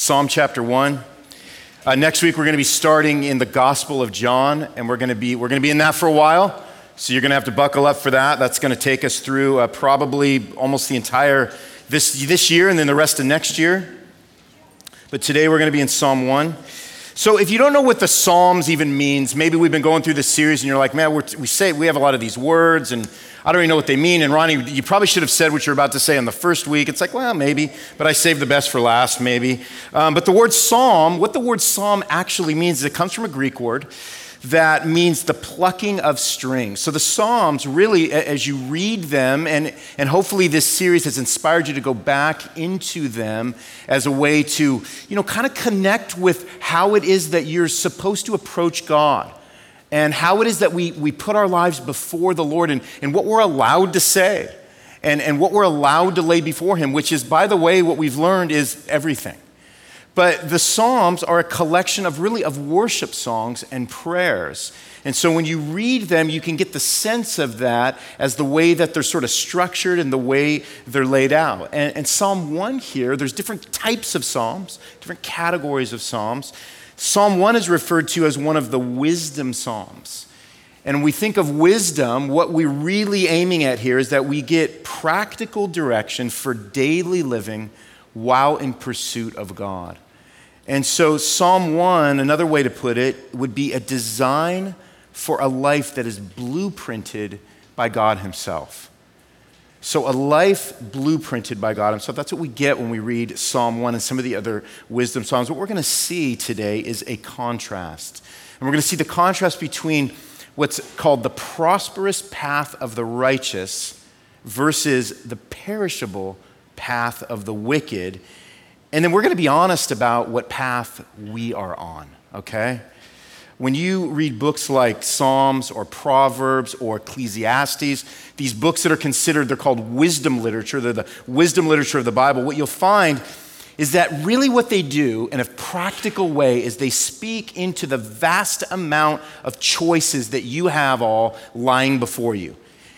Psalm chapter 1. Uh, next week, we're going to be starting in the Gospel of John, and we're going to be, we're going to be in that for a while. So you're going to have to buckle up for that. That's going to take us through uh, probably almost the entire this, this year and then the rest of next year. But today, we're going to be in Psalm 1. So, if you don't know what the Psalms even means, maybe we've been going through this series and you're like, man, we say we have a lot of these words and I don't even know what they mean. And Ronnie, you probably should have said what you're about to say on the first week. It's like, well, maybe, but I saved the best for last, maybe. Um, but the word psalm, what the word psalm actually means, is it comes from a Greek word that means the plucking of strings. So the Psalms, really, as you read them, and, and hopefully this series has inspired you to go back into them as a way to, you know, kind of connect with how it is that you're supposed to approach God and how it is that we, we put our lives before the Lord and, and what we're allowed to say and, and what we're allowed to lay before Him, which is, by the way, what we've learned is everything. But the Psalms are a collection of really of worship songs and prayers. And so when you read them, you can get the sense of that as the way that they're sort of structured and the way they're laid out. And, and Psalm 1 here, there's different types of Psalms, different categories of Psalms. Psalm 1 is referred to as one of the wisdom Psalms. And when we think of wisdom, what we're really aiming at here is that we get practical direction for daily living while in pursuit of God. And so, Psalm 1, another way to put it, would be a design for a life that is blueprinted by God Himself. So, a life blueprinted by God Himself. That's what we get when we read Psalm 1 and some of the other wisdom Psalms. What we're going to see today is a contrast. And we're going to see the contrast between what's called the prosperous path of the righteous versus the perishable path of the wicked. And then we're going to be honest about what path we are on, okay? When you read books like Psalms or Proverbs or Ecclesiastes, these books that are considered, they're called wisdom literature, they're the wisdom literature of the Bible, what you'll find is that really what they do in a practical way is they speak into the vast amount of choices that you have all lying before you.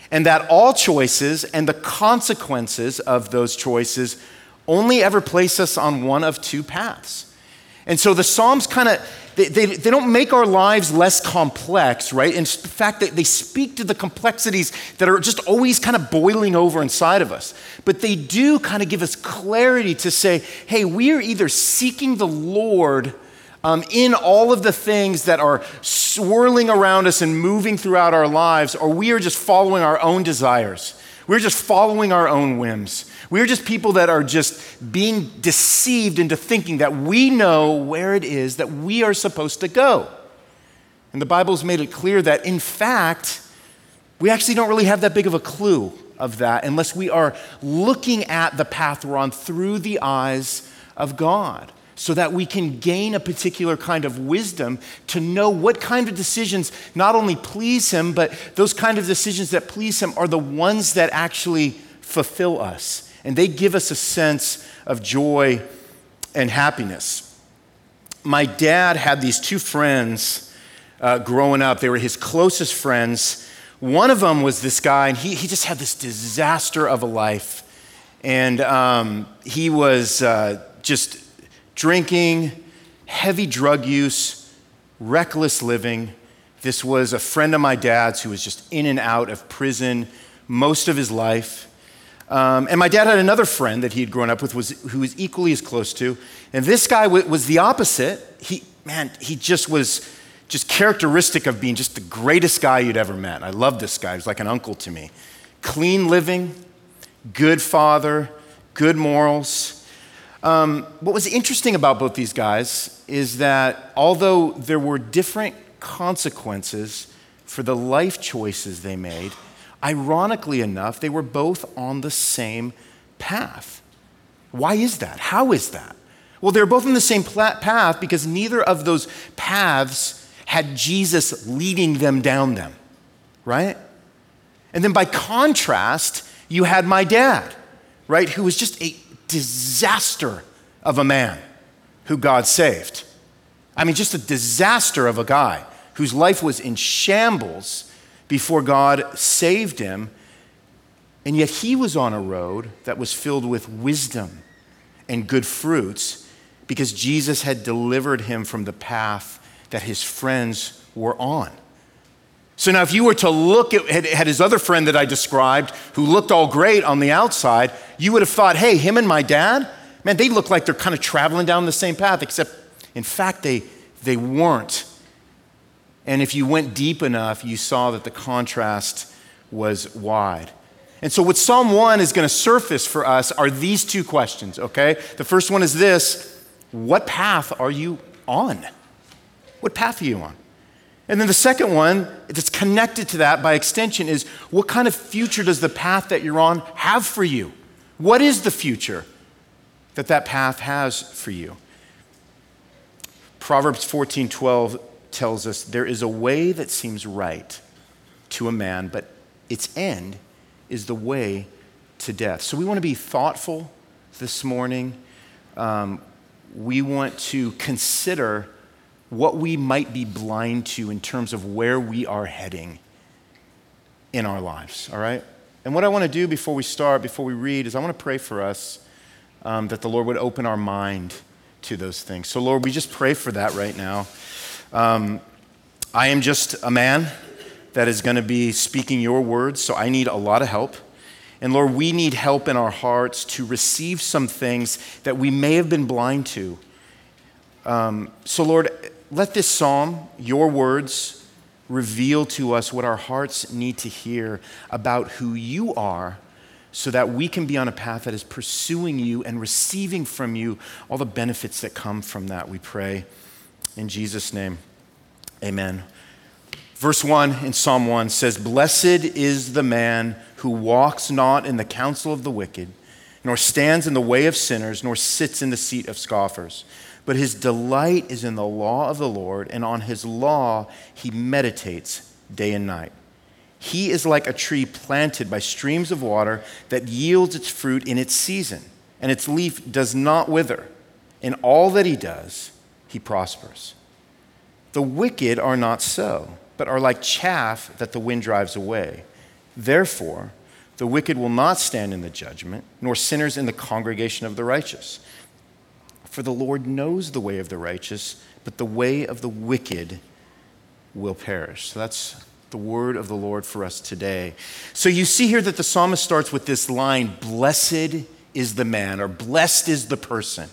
And that all choices and the consequences of those choices only ever place us on one of two paths. And so the Psalms kind of, they, they, they, don't make our lives less complex, right? In fact, they, they speak to the complexities that are just always kind of boiling over inside of us. But they do kind of give us clarity to say, hey, we are either seeking the Lord um, in all of the things that are swirling around us and moving throughout our lives, or we are just following our own desires. We're just following our own whims. We're just people that are just being deceived into thinking that we know where it is that we are supposed to go. And the Bible's made it clear that, in fact, we actually don't really have that big of a clue of that unless we are looking at the path we're on through the eyes of God so that we can gain a particular kind of wisdom to know what kind of decisions not only please Him, but those kind of decisions that please Him are the ones that actually fulfill us. And they give us a sense of joy and happiness. My dad had these two friends uh, growing up, they were his closest friends. One of them was this guy, and he, he just had this disaster of a life. And um, he was uh, just drinking, heavy drug use, reckless living. This was a friend of my dad's who was just in and out of prison most of his life. Um, and my dad had another friend that he had grown up with was, who was equally as close to. And this guy w- was the opposite. He, man, he just was just characteristic of being just the greatest guy you'd ever met. I love this guy. He was like an uncle to me. Clean living, good father, good morals. Um, what was interesting about both these guys is that although there were different consequences for the life choices they made, ironically enough, they were both on the same path. Why is that? How is that? Well, they're both on the same path because neither of those paths had Jesus leading them down them, right? And then by contrast, you had my dad, right, who was just a disaster of a man who God saved. I mean, just a disaster of a guy whose life was in shambles before God saved him. And yet he was on a road that was filled with wisdom and good fruits because Jesus had delivered him from the path that his friends were on. So now, if you were to look at, at, his other friend that I described, who looked all great on the outside, you would have thought, hey, him and my dad, man, they look like they're kind of traveling down the same path, except in fact, they, they weren't. And if you went deep enough, you saw that the contrast was wide. And so, what Psalm 1 is going to surface for us are these two questions, okay? The first one is this What path are you on? What path are you on? And then the second one that's connected to that by extension is what kind of future does the path that you're on have for you? What is the future that that path has for you? Proverbs 14:12 tells us there is a way that seems right to a man, but its end is the way to death. So we want to be thoughtful this morning. Um, we want to consider what we might be blind to in terms of where we are heading in our lives, all right? And what I want to do before we start, before we read, is I want to pray for us um, that the Lord would open our mind to those things. So, Lord, we just pray for that right now. Um, I am just a man that is going to be speaking your words, so I need a lot of help. And Lord, we need help in our hearts to receive some things that we may have been blind to. Um, so, Lord, let this psalm, your words, reveal to us what our hearts need to hear about who you are so that we can be on a path that is pursuing you and receiving from you all the benefits that come from that, we pray. In Jesus' name, amen. Verse 1 in Psalm 1 says, Blessed is the man who walks not in the counsel of the wicked, nor stands in the way of sinners, nor sits in the seat of scoffers but his delight is in the law of the Lord, and on his law he meditates day and night. He is like a tree planted by streams of water that yields its fruit in its season, and its leaf does not wither. In all that he does, he prospers. The wicked are not so, but are like chaff that the wind drives away. Therefore, the wicked will not stand in the judgment, nor sinners in the congregation of the righteous. For the Lord knows the way of the righteous, but the way of the wicked will perish. So that's the word of the Lord for us today. So you see here that the psalmist starts with this line Blessed is the man, or blessed is the person.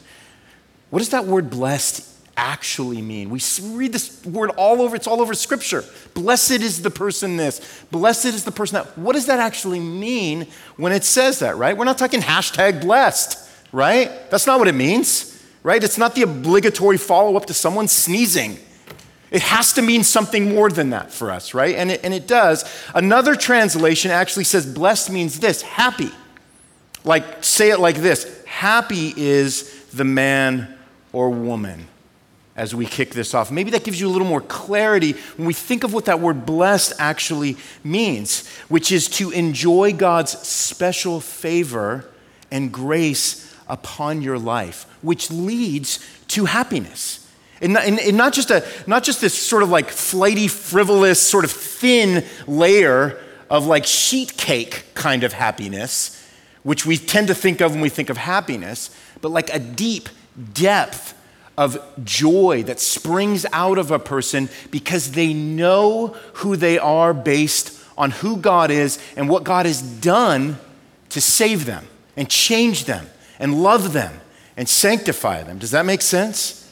What does that word blessed actually mean? We read this word all over, it's all over Scripture. Blessed is the person this, blessed is the person that. What does that actually mean when it says that, right? We're not talking hashtag blessed, right? That's not what it means right? It's not the obligatory follow up to someone sneezing. It has to mean something more than that for us, right? And it, and it does. Another translation actually says blessed means this happy. Like, say it like this Happy is the man or woman as we kick this off. Maybe that gives you a little more clarity when we think of what that word blessed actually means, which is to enjoy God's special favor and grace upon your life, which leads to happiness. And and, and not, just a, not just this sort of like flighty, frivolous, sort of thin layer of like sheet cake kind of happiness, which we tend to think of when we think of happiness, but like a deep depth of joy that springs out of a person because they know who they are based on who God is and what God has done to save them and change them and love them and sanctify them. Does that make sense?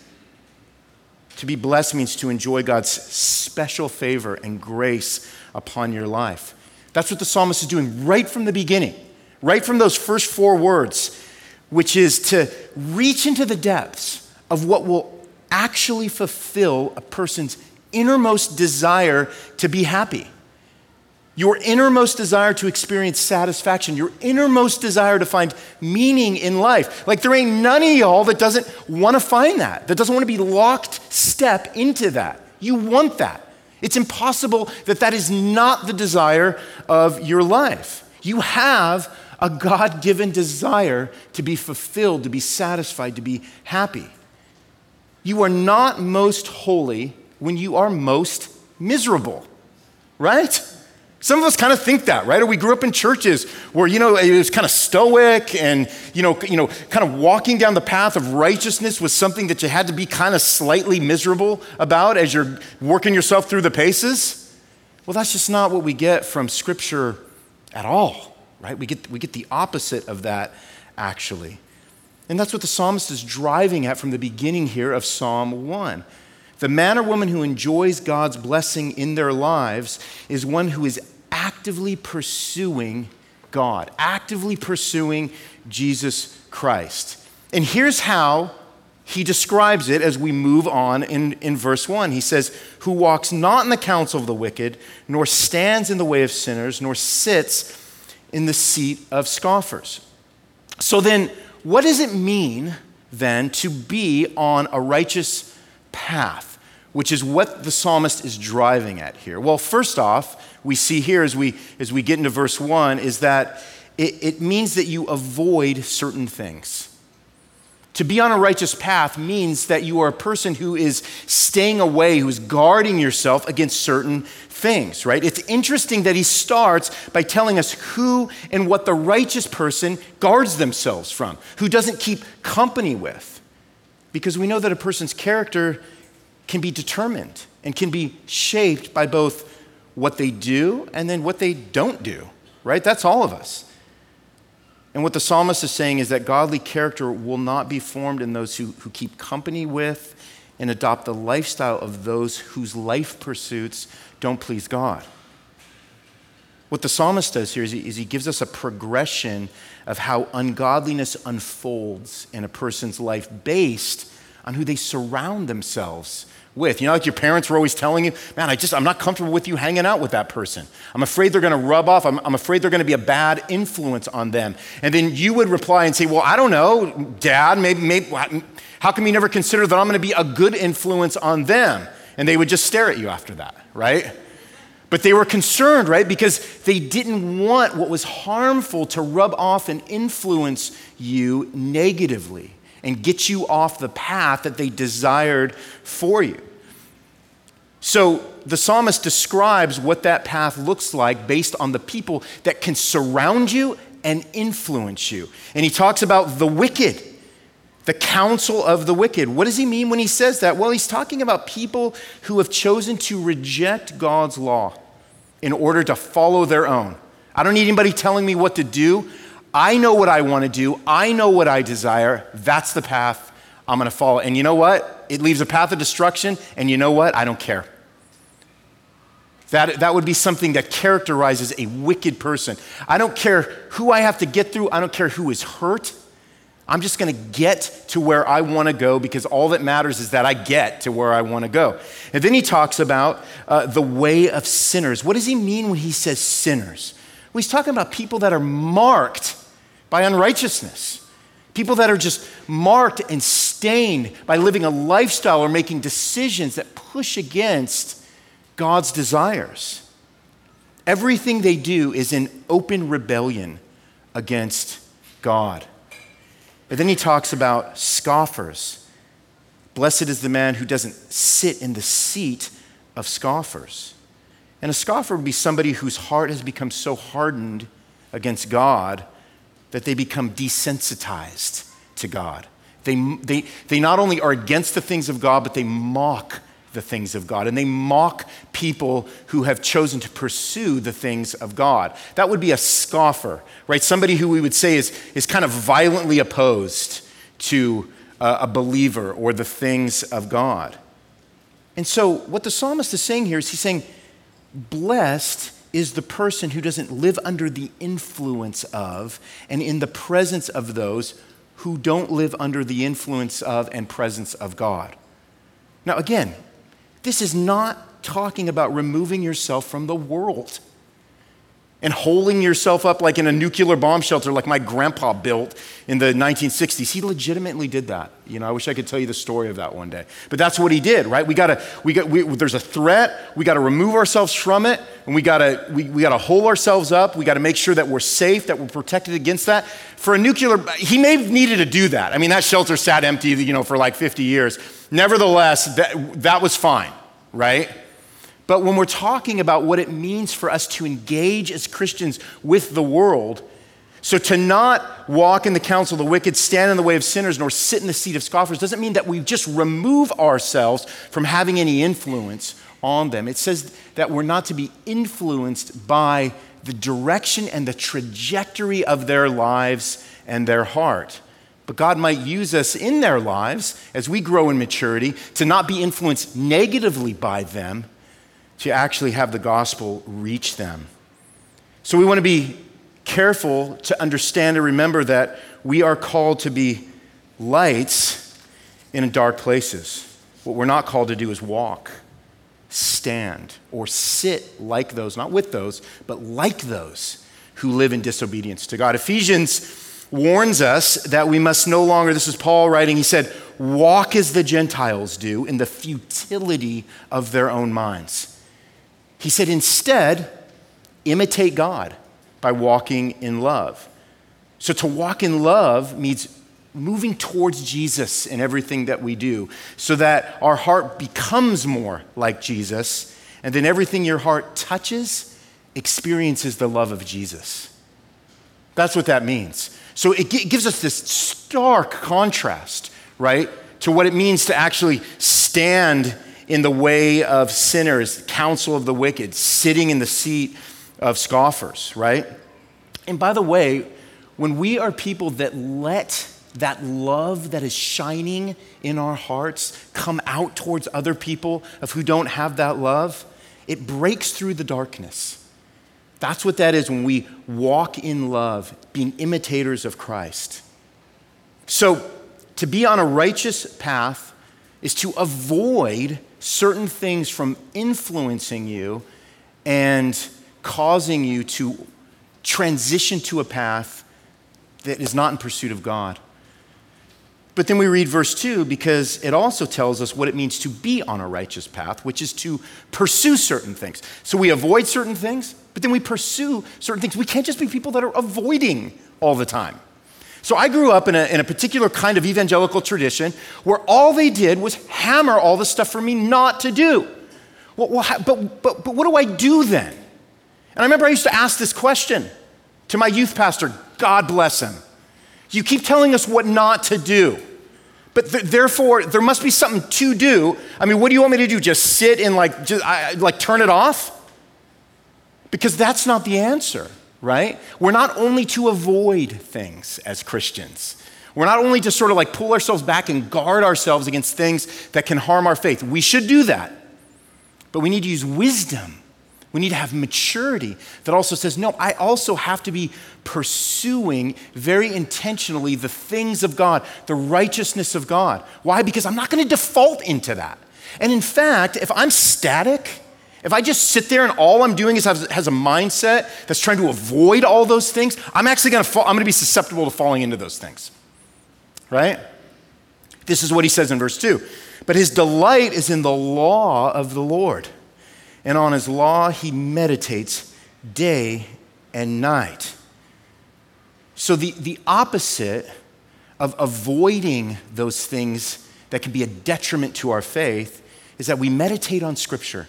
To be blessed means to enjoy God's special favor and grace upon your life. That's what the psalmist is doing right from the beginning, right from those first four words, which is to reach into the depths of what will actually fulfill a person's innermost desire to be happy your innermost desire to experience satisfaction, your innermost desire to find meaning in life. Like there ain't none of y'all that doesn't want to find that, that doesn't want to be locked step into that. You want that. It's impossible that that is not the desire of your life. You have a God given desire to be fulfilled, to be satisfied, to be happy. You are not most holy when you are most miserable, right? Some of us kind of think that, right? Or we grew up in churches where, you know, it was kind of stoic and, you know, you know, kind of walking down the path of righteousness was something that you had to be kind of slightly miserable about as you're working yourself through the paces. Well, that's just not what we get from Scripture at all, right? We get, we get the opposite of that, actually. And that's what the psalmist is driving at from the beginning here of Psalm 1. The man or woman who enjoys God's blessing in their lives is one who is actively pursuing God, actively pursuing Jesus Christ. And here's how he describes it as we move on in, in verse 1. He says, Who walks not in the counsel of the wicked, nor stands in the way of sinners, nor sits in the seat of scoffers. So then, what does it mean then to be on a righteous path, which is what the psalmist is driving at here. Well, first off, we see here as we, as we get into verse 1 is that it, it means that you avoid certain things. To be on a righteous path means that you are a person who is staying away, who's guarding yourself against certain things, right? It's interesting that he starts by telling us who and what the righteous person guards themselves from, who doesn't keep company with because we know that a person's character can be determined and can be shaped by both what they do and then what they don't do, right? That's all of us. And what the psalmist is saying is that godly character will not be formed in those who, who keep company with and adopt the lifestyle of those whose life pursuits don't please God. What the psalmist does here is he, is he gives us a progression of how ungodliness unfolds in a person's life based on who they surround themselves with. You know, like your parents were always telling you, man, I just, I'm not comfortable with you hanging out with that person. I'm afraid they're going to rub off. I'm, I'm afraid they're going to be a bad influence on them. And then you would reply and say, well, I don't know, dad, maybe, maybe, how come you never consider that I'm going to be a good influence on them? And they would just stare at you after that, right? But they were concerned, right? Because they didn't want what was harmful to rub off and influence you negatively and get you off the path that they desired for you. So the psalmist describes what that path looks like based on the people that can surround you and influence you. And he talks about the wicked, the counsel of the wicked. What does he mean when he says that? Well, he's talking about people who have chosen to reject God's law in order to follow their own. I don't need anybody telling me what to do. I know what I want to do. I know what I desire. That's the path I'm going to follow. And you know what? It leaves a path of destruction. And you know what? I don't care. That, that would be something that characterizes a wicked person. I don't care who I have to get through, I don't care who is hurt. I'm just going to get to where I want to go because all that matters is that I get to where I want to go. And then he talks about uh, the way of sinners. What does he mean when he says sinners? Well, he's talking about people that are marked by unrighteousness, people that are just marked and stained by living a lifestyle or making decisions that push against God's desires. Everything they do is in open rebellion against God. But then he talks about scoffers. Blessed is the man who doesn't sit in the seat of scoffers. And a scoffer would be somebody whose heart has become so hardened against God that they become desensitized to God. They, they, they not only are against the things of God, but they mock the things of God. And they mock people who have chosen to pursue the things of God. That would be a scoffer, right? Somebody who we would say is, is kind of violently opposed to a, a believer or the things of God. And so, what the psalmist is saying here is he's saying, Blessed is the person who doesn't live under the influence of and in the presence of those who don't live under the influence of and presence of God. Now, again, this is not talking about removing yourself from the world and holding yourself up like in a nuclear bomb shelter like my grandpa built in the 1960s. He legitimately did that. You know, I wish I could tell you the story of that one day. But that's what he did, right? We gotta, we got, we, there's a threat. We gotta remove ourselves from it, and we gotta, we, we gotta hold ourselves up. We gotta make sure that we're safe, that we're protected against that. For a nuclear, he may have needed to do that. I mean, that shelter sat empty, you know, for like 50 years. Nevertheless, that, that was fine, right? But when we're talking about what it means for us to engage as Christians with the world, so to not walk in the counsel of the wicked, stand in the way of sinners, nor sit in the seat of scoffers doesn't mean that we just remove ourselves from having any influence on them. It says that we're not to be influenced by the direction and the trajectory of their lives and their heart. But God might use us in their lives as we grow in maturity to not be influenced negatively by them, to actually have the gospel reach them. So we want to be careful to understand and remember that we are called to be lights in dark places. What we're not called to do is walk, stand, or sit like those, not with those, but like those who live in disobedience to God. Ephesians warns us that we must no longer, this is Paul writing, he said, walk as the Gentiles do in the futility of their own minds. He said, instead, imitate God by walking in love. So to walk in love means moving towards Jesus in everything that we do so that our heart becomes more like Jesus, and then everything your heart touches experiences the love of Jesus. That's what that means. So it gives us this stark contrast, right, to what it means to actually stand in the way of sinners, counsel of the wicked, sitting in the seat of scoffers, right? And by the way, when we are people that let that love that is shining in our hearts come out towards other people of who don't have that love, it breaks through the darkness. That's what that is when we walk in love, being imitators of Christ. So, to be on a righteous path is to avoid certain things from influencing you and causing you to transition to a path that is not in pursuit of God. But then we read verse 2 because it also tells us what it means to be on a righteous path, which is to pursue certain things. So we avoid certain things, but then we pursue certain things. We can't just be people that are avoiding all the time. So I grew up in a, in a particular kind of evangelical tradition where all they did was hammer all the stuff for me not to do. Well, well, but, but, but what do I do then? And I remember I used to ask this question to my youth pastor, God bless him. You keep telling us what not to do. But th- therefore, there must be something to do. I mean, what do you want me to do? Just sit and like, just, I, like turn it off? Because that's not the answer right? We're not only to avoid things as Christians. We're not only to sort of like pull ourselves back and guard ourselves against things that can harm our faith. We should do that. But we need to use wisdom. We need to have maturity that also says, no, I also have to be pursuing very intentionally the things of God, the righteousness of God. Why? Because I'm not going to default into that. And in fact, if I'm static, if I just sit there and all I'm doing is have, has a mindset that's trying to avoid all those things, I'm actually going to fall, I'm going to be susceptible to falling into those things. Right? This is what he says in verse 2. But his delight is in the law of the Lord, and on his law he meditates day and night. So the, the opposite of avoiding those things that can be a detriment to our faith is that we meditate on Scripture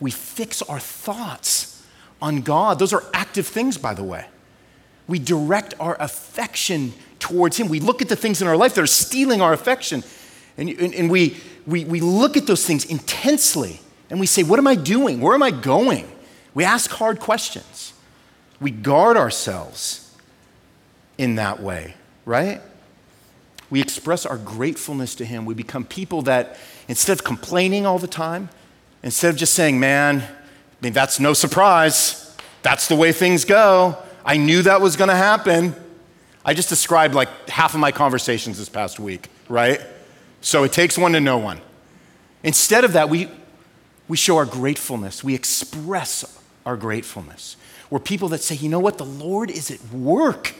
we fix our thoughts on God. Those are active things, by the way. We direct our affection towards Him. We look at the things in our life that are stealing our affection, and, and, and we, we, we look at those things intensely, and we say, What am I doing? Where am I going? We ask hard questions. We guard ourselves in that way, right? We express our gratefulness to Him. We become people that, instead of complaining all the time, Instead of just saying, man, I mean, that's no surprise. That's the way things go. I knew that was going to happen. I just described like half of my conversations this past week, right? So it takes one to know one. Instead of that, we, we show our gratefulness. We express our gratefulness. We're people that say, you know what? The Lord is at work.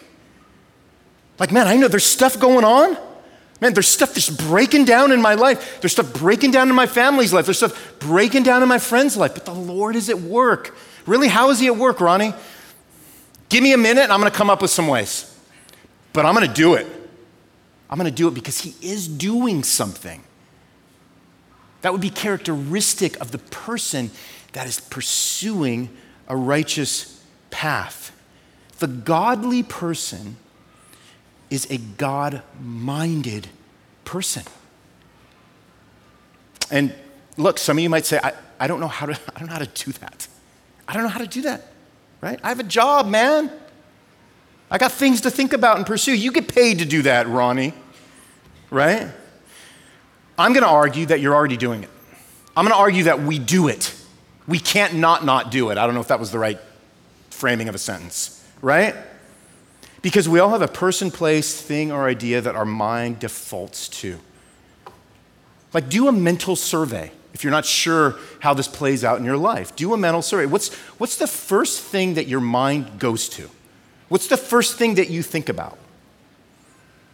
Like, man, I know there's stuff going on. Man, there's stuff just breaking down in my life. There's stuff breaking down in my family's life. There's stuff breaking down in my friend's life. But the Lord is at work. Really, how is He at work, Ronnie? Give me a minute and I'm going to come up with some ways. But I'm going to do it. I'm going to do it because He is doing something. That would be characteristic of the person that is pursuing a righteous path. The godly person is a God minded person. And look, some of you might say, I, I, don't know how to, I don't know how to do that. I don't know how to do that, right? I have a job, man. I got things to think about and pursue. You get paid to do that, Ronnie, right? I'm going to argue that you're already doing it. I'm going to argue that we do it. We can't not not do it. I don't know if that was the right framing of a sentence, right? Because we all have a person, place, thing, or idea that our mind defaults to. Like, do a mental survey if you're not sure how this plays out in your life. Do a mental survey. What's, what's the first thing that your mind goes to? What's the first thing that you think about?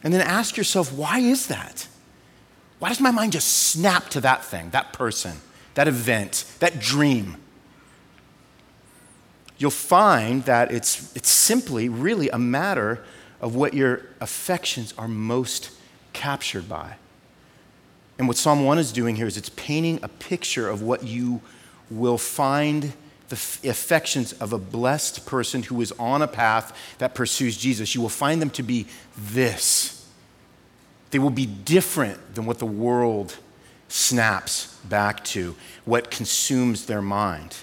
And then ask yourself, why is that? Why does my mind just snap to that thing, that person, that event, that dream? You'll find that it's, it's simply really a matter of what your affections are most captured by. And what Psalm 1 is doing here is it's painting a picture of what you will find the affections of a blessed person who is on a path that pursues Jesus. You will find them to be this. They will be different than what the world snaps back to, what consumes their mind.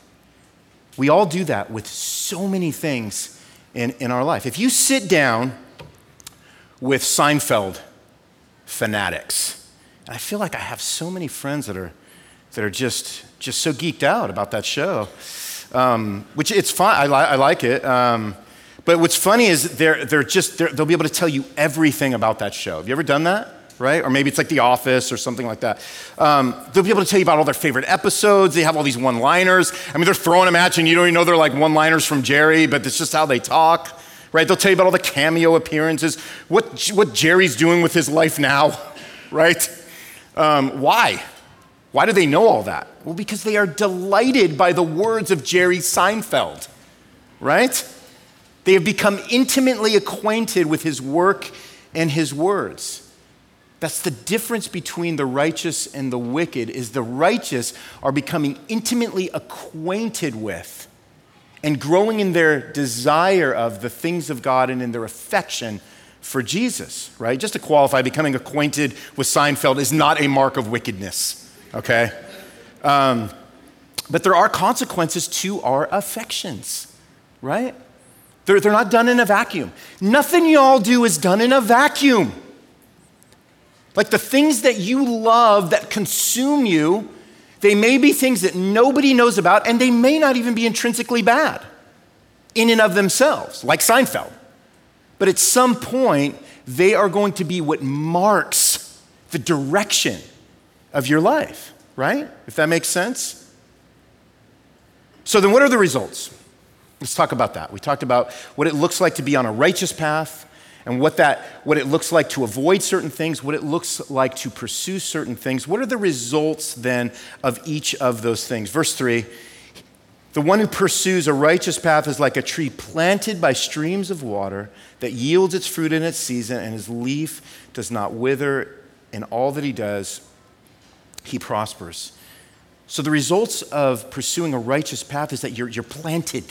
We all do that with so many things in, in our life. If you sit down with Seinfeld fanatics, and I feel like I have so many friends that are, that are just, just so geeked out about that show, um, which it's fine. I, li- I like it. Um, but what's funny is they're, they're just, they will be able to tell you everything about that show. Have you ever done that? Right? Or maybe it's like The Office or something like that. Um, they'll be able to tell you about all their favorite episodes. They have all these one liners. I mean, they're throwing them at you, and you don't even know they're like one liners from Jerry, but it's just how they talk. Right? They'll tell you about all the cameo appearances, what, what Jerry's doing with his life now. Right? Um, why? Why do they know all that? Well, because they are delighted by the words of Jerry Seinfeld, right? They have become intimately acquainted with his work and his words. That's the difference between the righteous and the wicked is the righteous are becoming intimately acquainted with and growing in their desire of the things of God and in their affection for Jesus, right? Just to qualify, becoming acquainted with Seinfeld is not a mark of wickedness, okay? Um, but there are consequences to our affections, right? They're, they're not done in a vacuum. Nothing y'all do is done in a vacuum. Like the things that you love that consume you, they may be things that nobody knows about, and they may not even be intrinsically bad in and of themselves, like Seinfeld. But at some point, they are going to be what marks the direction of your life, right? If that makes sense. So, then what are the results? Let's talk about that. We talked about what it looks like to be on a righteous path and what, that, what it looks like to avoid certain things, what it looks like to pursue certain things. What are the results then of each of those things? Verse 3 the one who pursues a righteous path is like a tree planted by streams of water that yields its fruit in its season, and his leaf does not wither. In all that he does, he prospers. So, the results of pursuing a righteous path is that you're, you're planted.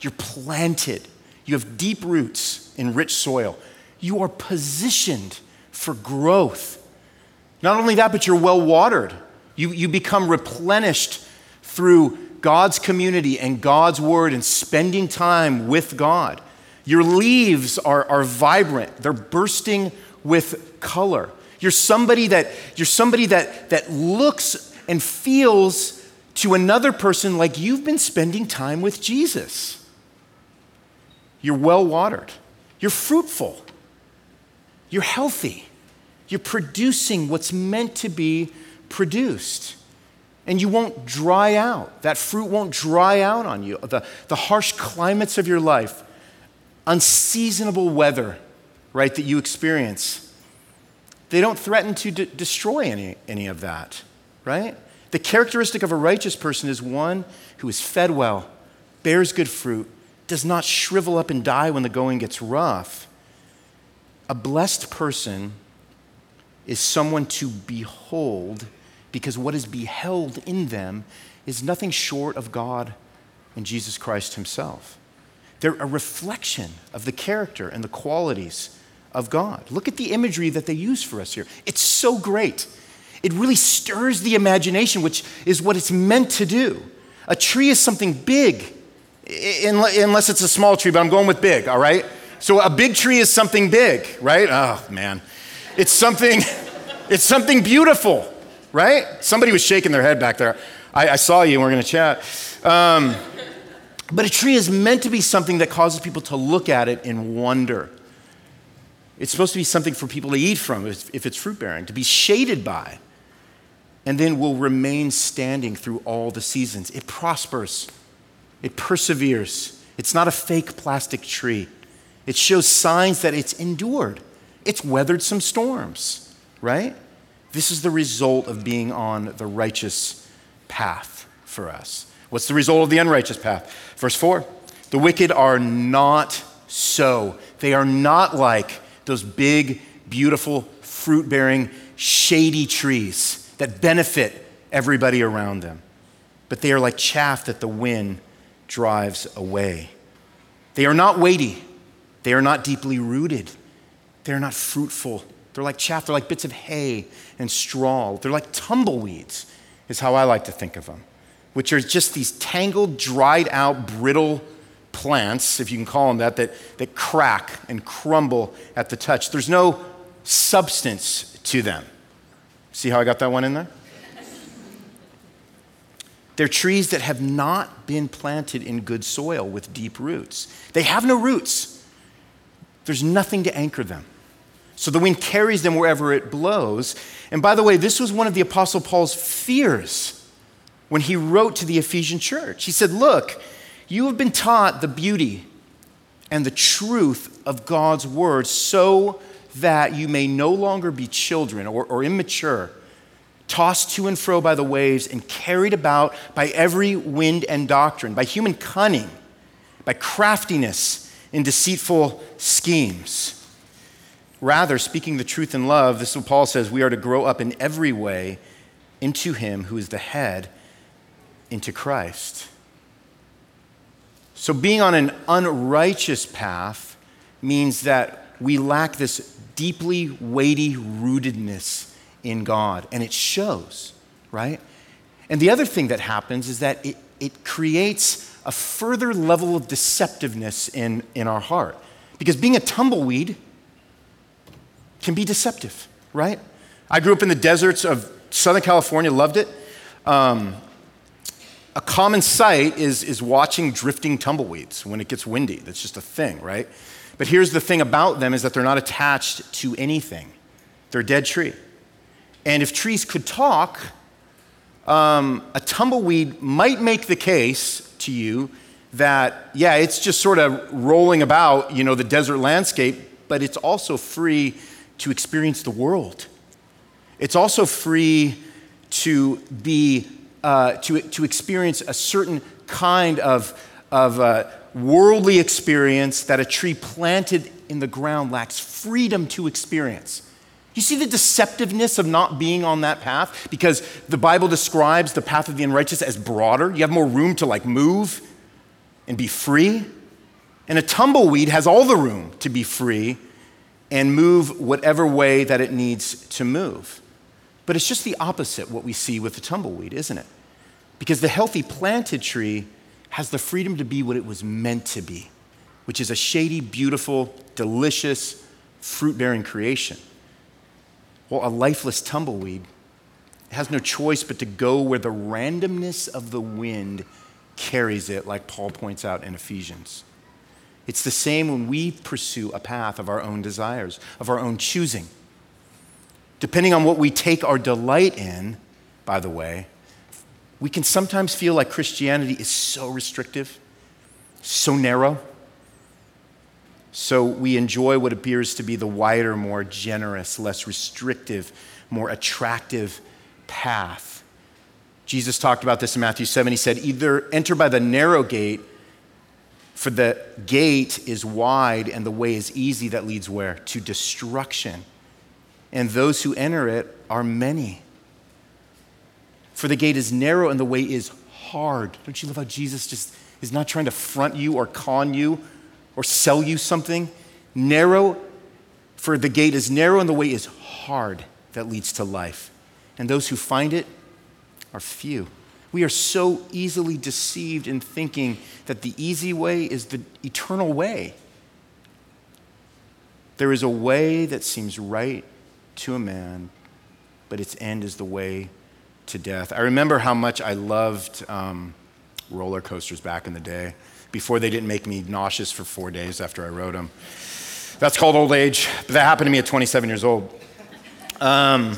You're planted. You have deep roots in rich soil. You are positioned for growth. Not only that, but you're well watered. You, you become replenished through God's community and God's word and spending time with God. Your leaves are, are vibrant, they're bursting with color. You're somebody that you're somebody that, that looks and feels to another person like you've been spending time with Jesus. You're well watered. You're fruitful. You're healthy. You're producing what's meant to be produced and you won't dry out. That fruit won't dry out on you. The, the harsh climates of your life, unseasonable weather, right, that you experience, they don't threaten to de- destroy any, any of that, right? The characteristic of a righteous person is one who is fed well, bears good fruit, does not shrivel up and die when the going gets rough. A blessed person is someone to behold because what is beheld in them is nothing short of God and Jesus Christ Himself. They're a reflection of the character and the qualities of God. Look at the imagery that they use for us here. It's so great. It really stirs the imagination, which is what it's meant to do. A tree is something big, unless it's a small tree, but I'm going with big, all right? So a big tree is something big, right? Oh, man. It's something, it's something beautiful, right? Somebody was shaking their head back there. I, I saw you, and we're to chat. Um, but a tree is meant to be something that causes people to look at it in wonder. It's supposed to be something for people to eat from if it's fruit bearing, to be shaded by, and then will remain standing through all the seasons. It prospers, it perseveres. It's not a fake plastic tree. It shows signs that it's endured, it's weathered some storms, right? This is the result of being on the righteous path for us. What's the result of the unrighteous path? Verse 4 The wicked are not so. They are not like those big, beautiful, fruit bearing, shady trees that benefit everybody around them. But they are like chaff that the wind drives away. They are not weighty. They are not deeply rooted. They are not fruitful. They're like chaff. They're like bits of hay and straw. They're like tumbleweeds, is how I like to think of them which are just these tangled, dried out, brittle plants, if you can call them that, that, that crack and crumble at the touch. There's no substance to them. See how I got that one in there? They're trees that have not been planted in good soil with deep roots. They have no roots. There's nothing to anchor them. So the wind carries them wherever it blows. And by the way, this was one of the Apostle Paul's fears when he wrote to the Ephesian church. He said, Look, you have been taught the beauty and the truth of God's word so that you may no longer be children or, or immature, tossed to and fro by the waves and carried about by every wind and doctrine, by human cunning, by craftiness in deceitful schemes. Rather, speaking the truth in love, this is what Paul says we are to grow up in every way into him who is the head into Christ. So, being on an unrighteous path means that we lack this deeply weighty rootedness in God, and it shows, right? And the other thing that happens is that it, it creates a further level of deceptiveness in, in our heart. Because being a tumbleweed can be deceptive, right? I grew up in the deserts of Southern California, loved it. Um, a common sight is, is watching drifting tumbleweeds when it gets windy. That's just a thing, right? But here's the thing about them is that they're not attached to anything. They're a dead tree. And if trees could talk, um, a tumbleweed might make the case to you that, yeah, it's just sort of rolling about, you know, the desert landscape, but it's also free to experience the world. It's also free to be uh, to, to experience a certain kind of, of uh, worldly experience that a tree planted in the ground lacks freedom to experience. You see the deceptiveness of not being on that path? Because the Bible describes the path of the unrighteous as broader. You have more room to like move and be free. And a tumbleweed has all the room to be free and move whatever way that it needs to move. But it's just the opposite what we see with the tumbleweed, isn't it? Because the healthy planted tree has the freedom to be what it was meant to be, which is a shady, beautiful, delicious, fruit bearing creation. Well, a lifeless tumbleweed has no choice but to go where the randomness of the wind carries it, like Paul points out in Ephesians. It's the same when we pursue a path of our own desires, of our own choosing. Depending on what we take our delight in, by the way, we can sometimes feel like Christianity is so restrictive, so narrow. So we enjoy what appears to be the wider, more generous, less restrictive, more attractive path. Jesus talked about this in Matthew 7. He said, Either enter by the narrow gate, for the gate is wide and the way is easy that leads where? To destruction and those who enter it are many. For the gate is narrow and the way is hard. Don't you love how Jesus just is not trying to front you or con you or sell you something? Narrow, for the gate is narrow and the way is hard that leads to life. And those who find it are few. We are so easily deceived in thinking that the easy way is the eternal way. There is a way that seems right to a man, but its end is the way to death. I remember how much I loved um, roller coasters back in the day before they didn't make me nauseous for four days after I rode them. That's called old age, but that happened to me at 27 years old. Um,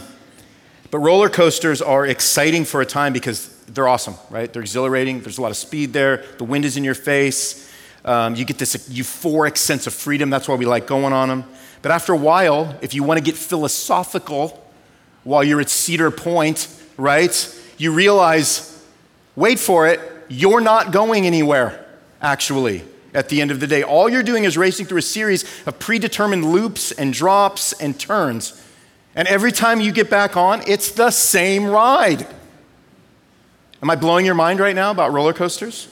but roller coasters are exciting for a time because they're awesome, right? They're exhilarating. There's a lot of speed there. The wind is in your face. Um, you get this euphoric sense of freedom. That's why we like going on them. But after a while, if you want to get philosophical while you're at Cedar Point, right, you realize wait for it, you're not going anywhere, actually, at the end of the day. All you're doing is racing through a series of predetermined loops and drops and turns. And every time you get back on, it's the same ride. Am I blowing your mind right now about roller coasters?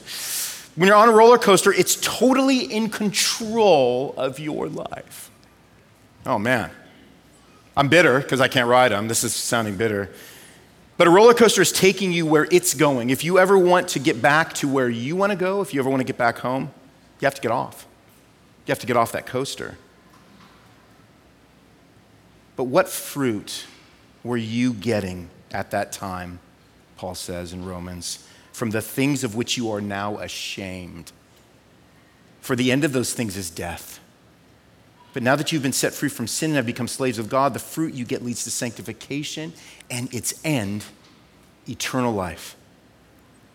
When you're on a roller coaster, it's totally in control of your life. Oh man. I'm bitter because I can't ride them. This is sounding bitter. But a roller coaster is taking you where it's going. If you ever want to get back to where you want to go, if you ever want to get back home, you have to get off. You have to get off that coaster. But what fruit were you getting at that time, Paul says in Romans, from the things of which you are now ashamed? For the end of those things is death. But now that you've been set free from sin and have become slaves of God, the fruit you get leads to sanctification and its end, eternal life.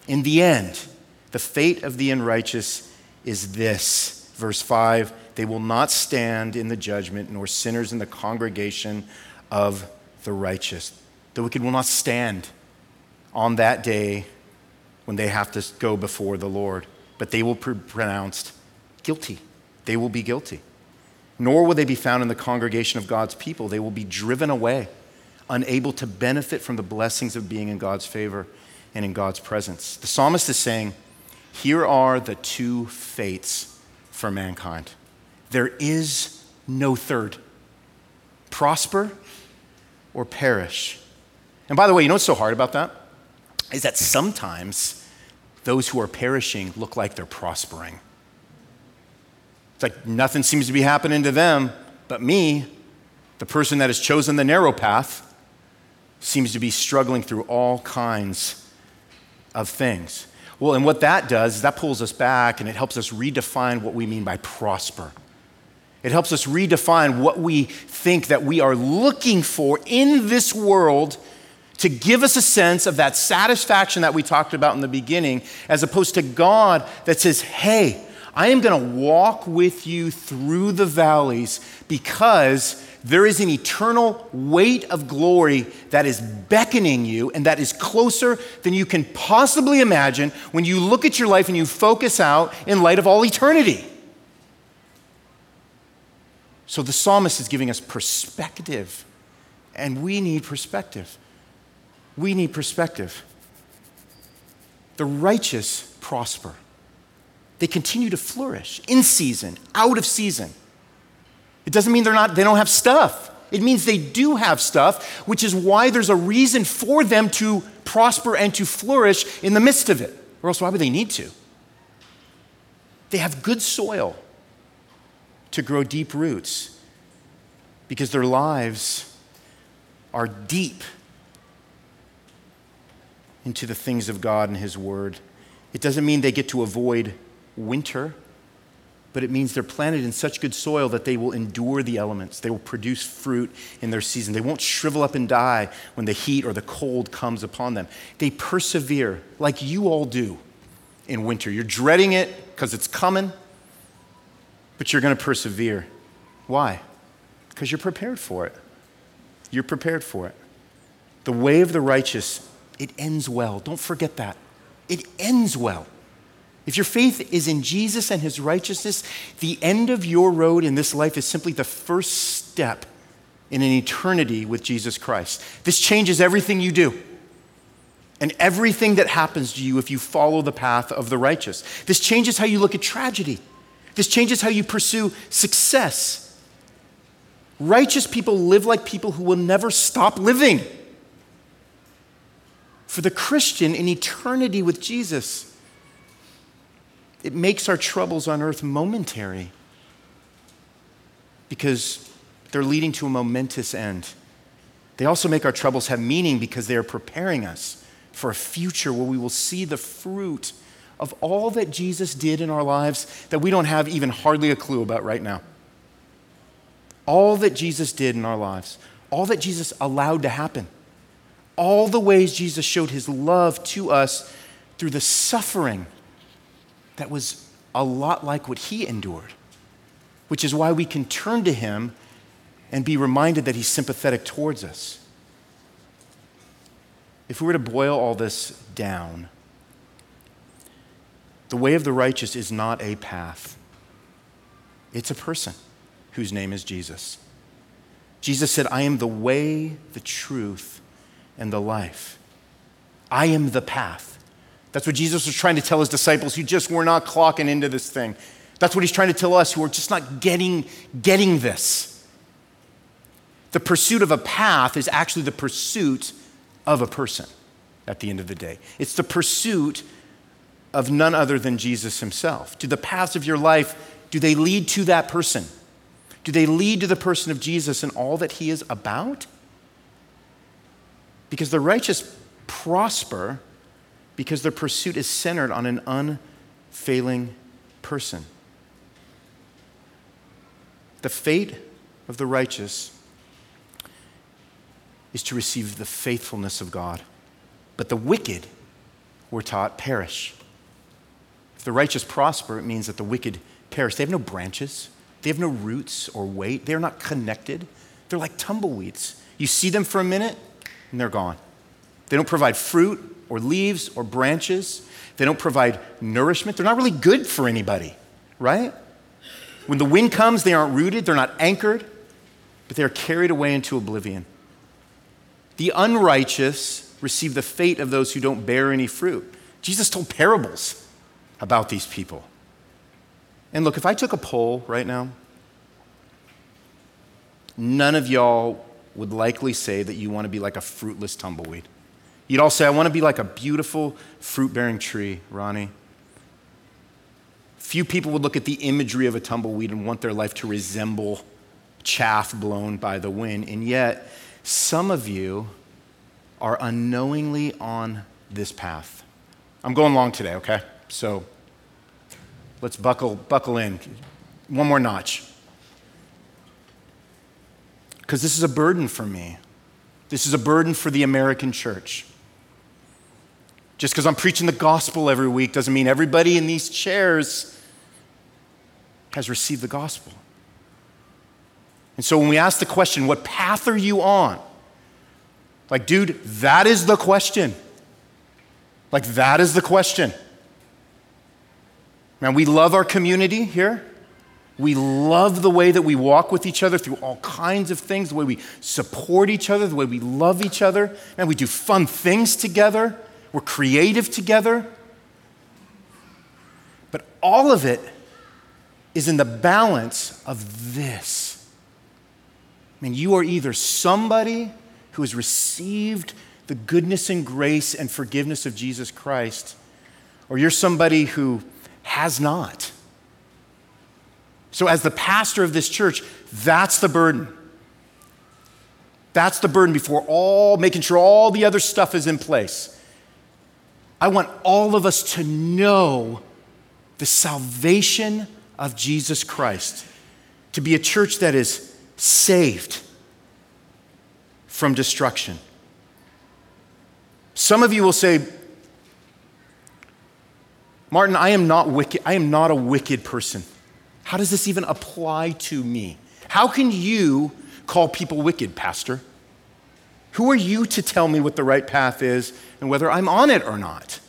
In the end, the fate of the unrighteous is this. Verse 5 they will not stand in the judgment, nor sinners in the congregation of the righteous. The wicked will not stand on that day when they have to go before the Lord, but they will be pronounced guilty. They will be guilty. Nor will they be found in the congregation of God's people. They will be driven away, unable to benefit from the blessings of being in God's favor and in God's presence. The psalmist is saying, Here are the two fates for mankind. There is no third prosper or perish. And by the way, you know what's so hard about that? Is that sometimes those who are perishing look like they're prospering. It's like nothing seems to be happening to them, but me, the person that has chosen the narrow path, seems to be struggling through all kinds of things. Well, and what that does is that pulls us back and it helps us redefine what we mean by prosper. It helps us redefine what we think that we are looking for in this world to give us a sense of that satisfaction that we talked about in the beginning, as opposed to God that says, Hey, I am going to walk with you through the valleys because there is an eternal weight of glory that is beckoning you and that is closer than you can possibly imagine when you look at your life and you focus out in light of all eternity. So the psalmist is giving us perspective, and we need perspective. We need perspective. The righteous prosper. They continue to flourish in season, out of season. It doesn't mean they're not, they don't have stuff. It means they do have stuff, which is why there's a reason for them to prosper and to flourish in the midst of it. Or else, why would they need to? They have good soil to grow deep roots because their lives are deep into the things of God and His Word. It doesn't mean they get to avoid winter, but it means they're planted in such good soil that they will endure the elements. They will produce fruit in their season. They won't shrivel up and die when the heat or the cold comes upon them. They persevere like you all do in winter. You're dreading it because it's coming, but you're going to persevere. Why? Because you're prepared for it. You're prepared for it. The way of the righteous, it ends well. Don't forget that. It ends well. If your faith is in Jesus and his righteousness, the end of your road in this life is simply the first step in an eternity with Jesus Christ. This changes everything you do. and everything that happens to you if you follow the path of the righteous. This changes how you look at tragedy. This changes how you pursue success. Righteous people live like people who will never stop living. For the Christian in eternity with Jesus, it makes our troubles on earth momentary because they're leading to a momentous end. They also make our troubles have meaning because they are preparing us for a future where we will see the fruit of all that Jesus did in our lives that we don't have even hardly a clue about right now. All that Jesus did in our lives, all that Jesus allowed to happen, all the ways Jesus showed his love to us through the suffering that was a lot like what he endured, which is why we can turn to him and be reminded that he's sympathetic towards us. If we were to boil all this down, the way of the righteous is not a path, it's a person whose name is Jesus. Jesus said, I am the way, the truth, and the life. I am the path. That's what Jesus was trying to tell his disciples who just were not clocking into this thing. That's what he's trying to tell us who are just not getting, getting this. The pursuit of a path is actually the pursuit of a person at the end of the day. It's the pursuit of none other than Jesus himself. Do the paths of your life, do they lead to that person? Do they lead to the person of Jesus and all that he is about? Because the righteous prosper because their pursuit is centered on an unfailing person. The fate of the righteous is to receive the faithfulness of God. But the wicked, we're taught, perish. If the righteous prosper, it means that the wicked perish. They have no branches, they have no roots or weight, they're not connected. They're like tumbleweeds. You see them for a minute, and they're gone. They don't provide fruit or leaves or branches. They don't provide nourishment. They're not really good for anybody, right? When the wind comes, they aren't rooted, they're not anchored, but they are carried away into oblivion. The unrighteous receive the fate of those who don't bear any fruit. Jesus told parables about these people. And look, if I took a poll right now, none of y'all would likely say that you want to be like a fruitless tumbleweed. You'd all say, I want to be like a beautiful fruit bearing tree, Ronnie. Few people would look at the imagery of a tumbleweed and want their life to resemble chaff blown by the wind. And yet, some of you are unknowingly on this path. I'm going long today, okay? So let's buckle, buckle in. One more notch. Because this is a burden for me. This is a burden for the American church. Just because I'm preaching the gospel every week doesn't mean everybody in these chairs has received the gospel. And so when we ask the question, what path are you on? Like, dude, that is the question. Like, that is the question. Man, we love our community here. We love the way that we walk with each other through all kinds of things, the way we support each other, the way we love each other. And we do fun things together. We're creative together. But all of it is in the balance of this. I mean, you are either somebody who has received the goodness and grace and forgiveness of Jesus Christ, or you're somebody who has not. So, as the pastor of this church, that's the burden. That's the burden before all, making sure all the other stuff is in place. I want all of us to know the salvation of Jesus Christ, to be a church that is saved from destruction. Some of you will say, Martin, I am not wicked. I am not a wicked person. How does this even apply to me? How can you call people wicked, Pastor? Who are you to tell me what the right path is and whether I'm on it or not?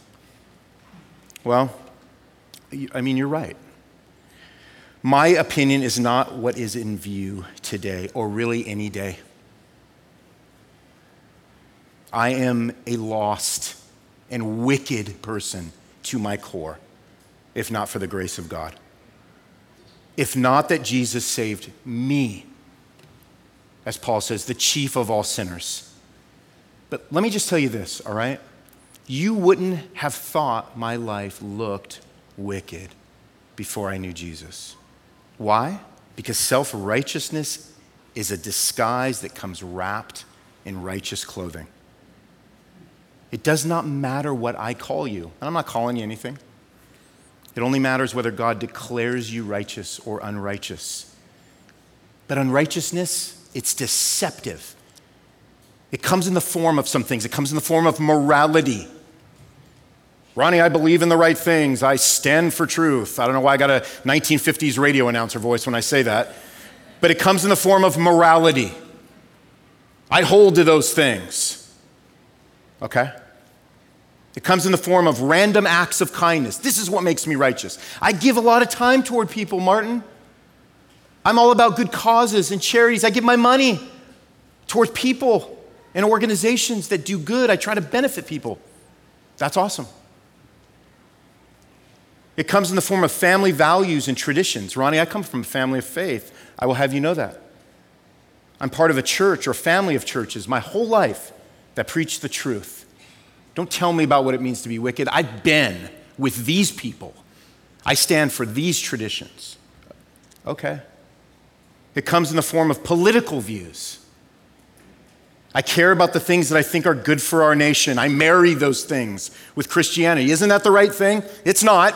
Well, I mean, you're right. My opinion is not what is in view today or really any day. I am a lost and wicked person to my core, if not for the grace of God. If not that Jesus saved me, as Paul says, the chief of all sinners. But let me just tell you this, all right? You wouldn't have thought my life looked wicked before I knew Jesus. Why? Because self righteousness is a disguise that comes wrapped in righteous clothing. It does not matter what I call you, and I'm not calling you anything. It only matters whether God declares you righteous or unrighteous. But unrighteousness, it's deceptive. It comes in the form of some things, it comes in the form of morality. Ronnie, I believe in the right things. I stand for truth. I don't know why I got a 1950s radio announcer voice when I say that, but it comes in the form of morality. I hold to those things. Okay? It comes in the form of random acts of kindness. This is what makes me righteous. I give a lot of time toward people, Martin. I'm all about good causes and charities. I give my money toward people and organizations that do good. I try to benefit people. That's awesome. It comes in the form of family values and traditions. Ronnie, I come from a family of faith. I will have you know that. I'm part of a church or family of churches my whole life that preach the truth. Don't tell me about what it means to be wicked. I've been with these people. I stand for these traditions. Okay. It comes in the form of political views. I care about the things that I think are good for our nation. I marry those things with Christianity. Isn't that the right thing? It's not.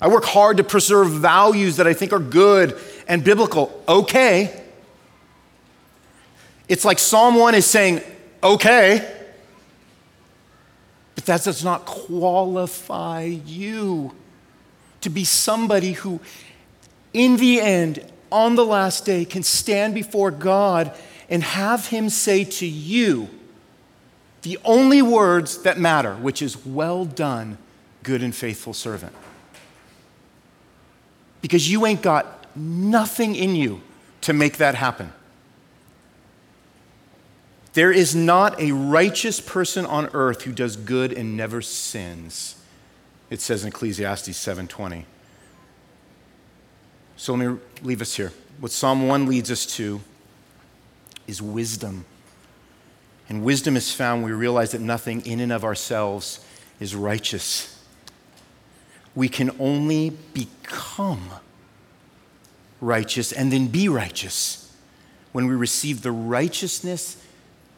I work hard to preserve values that I think are good and biblical. Okay. It's like Psalm 1 is saying, okay, but that does not qualify you to be somebody who, in the end, on the last day, can stand before God and have Him say to you the only words that matter, which is, Well done, good and faithful servant because you ain't got nothing in you to make that happen. There is not a righteous person on earth who does good and never sins. It says in Ecclesiastes 7:20. So let me leave us here. What Psalm 1 leads us to is wisdom. And wisdom is found when we realize that nothing in and of ourselves is righteous we can only become righteous and then be righteous when we receive the righteousness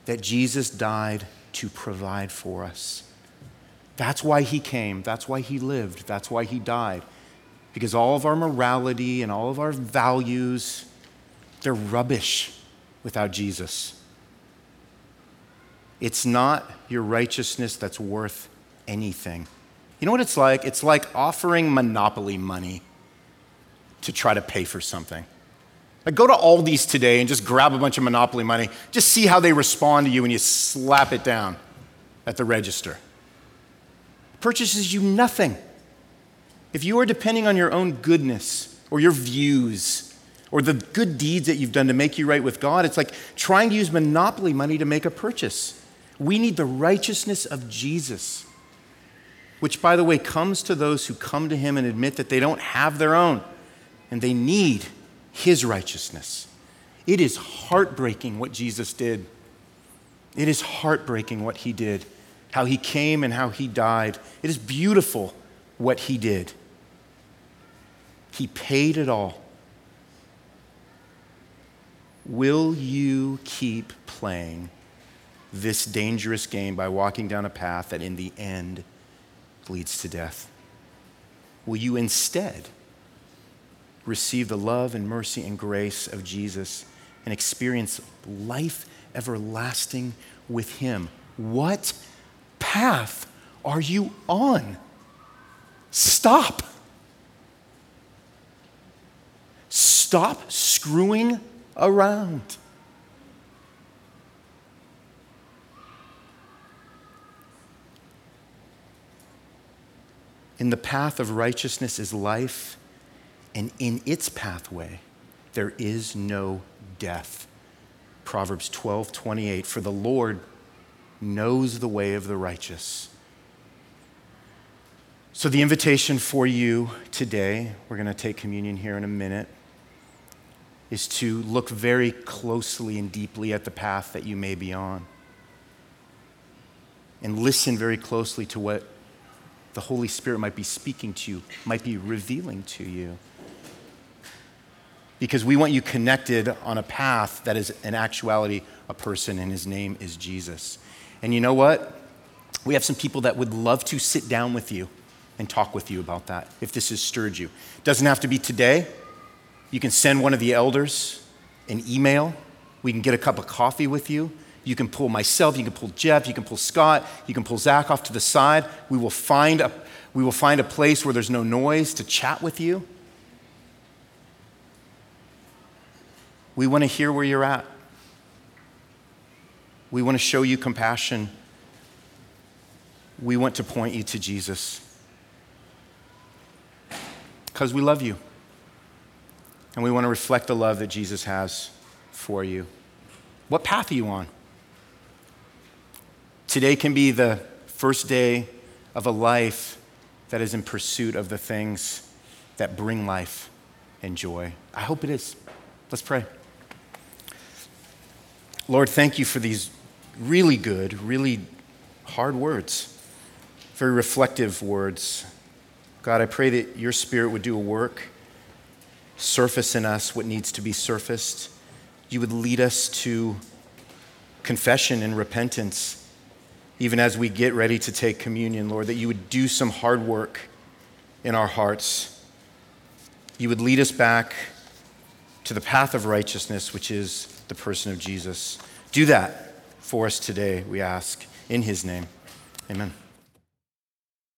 that Jesus died to provide for us. That's why he came. That's why he lived. That's why he died. Because all of our morality and all of our values, they're rubbish without Jesus. It's not your righteousness that's worth anything. You know what it's like? It's like offering monopoly money to try to pay for something. Like go to Aldi's today and just grab a bunch of monopoly money. Just see how they respond to you when you slap it down at the register. It purchases you nothing. If you are depending on your own goodness or your views or the good deeds that you've done to make you right with God, it's like trying to use monopoly money to make a purchase. We need the righteousness of Jesus which, by the way, comes to those who come to him and admit that they don't have their own and they need his righteousness. It is heartbreaking what Jesus did. It is heartbreaking what he did, how he came and how he died. It is beautiful what he did. He paid it all. Will you keep playing this dangerous game by walking down a path that in the end leads to death? Will you instead receive the love and mercy and grace of Jesus and experience life everlasting with Him? What path are you on? Stop. Stop screwing around. In the path of righteousness is life, and in its pathway there is no death. Proverbs 12, 28. For the Lord knows the way of the righteous. So, the invitation for you today, we're going to take communion here in a minute, is to look very closely and deeply at the path that you may be on. And listen very closely to what the Holy Spirit might be speaking to you, might be revealing to you. Because we want you connected on a path that is, in actuality, a person, and his name is Jesus. And you know what? We have some people that would love to sit down with you and talk with you about that if this has stirred you. Doesn't have to be today. You can send one of the elders an email. We can get a cup of coffee with you. You can pull myself, you can pull Jeff, you can pull Scott, you can pull Zach off to the side. We will find a, we will find a place where there's no noise to chat with you. We want to hear where you're at. We want to show you compassion. We want to point you to Jesus because we love you. And we want to reflect the love that Jesus has for you. What path are you on? Today can be the first day of a life that is in pursuit of the things that bring life and joy. I hope it is. Let's pray. Lord, thank you for these really good, really hard words, very reflective words. God, I pray that your spirit would do a work, surface in us what needs to be surfaced. You would lead us to confession and repentance even as we get ready to take communion, Lord, that you would do some hard work in our hearts. You would lead us back to the path of righteousness, which is the person of Jesus. Do that for us today, we ask, in his name. Amen.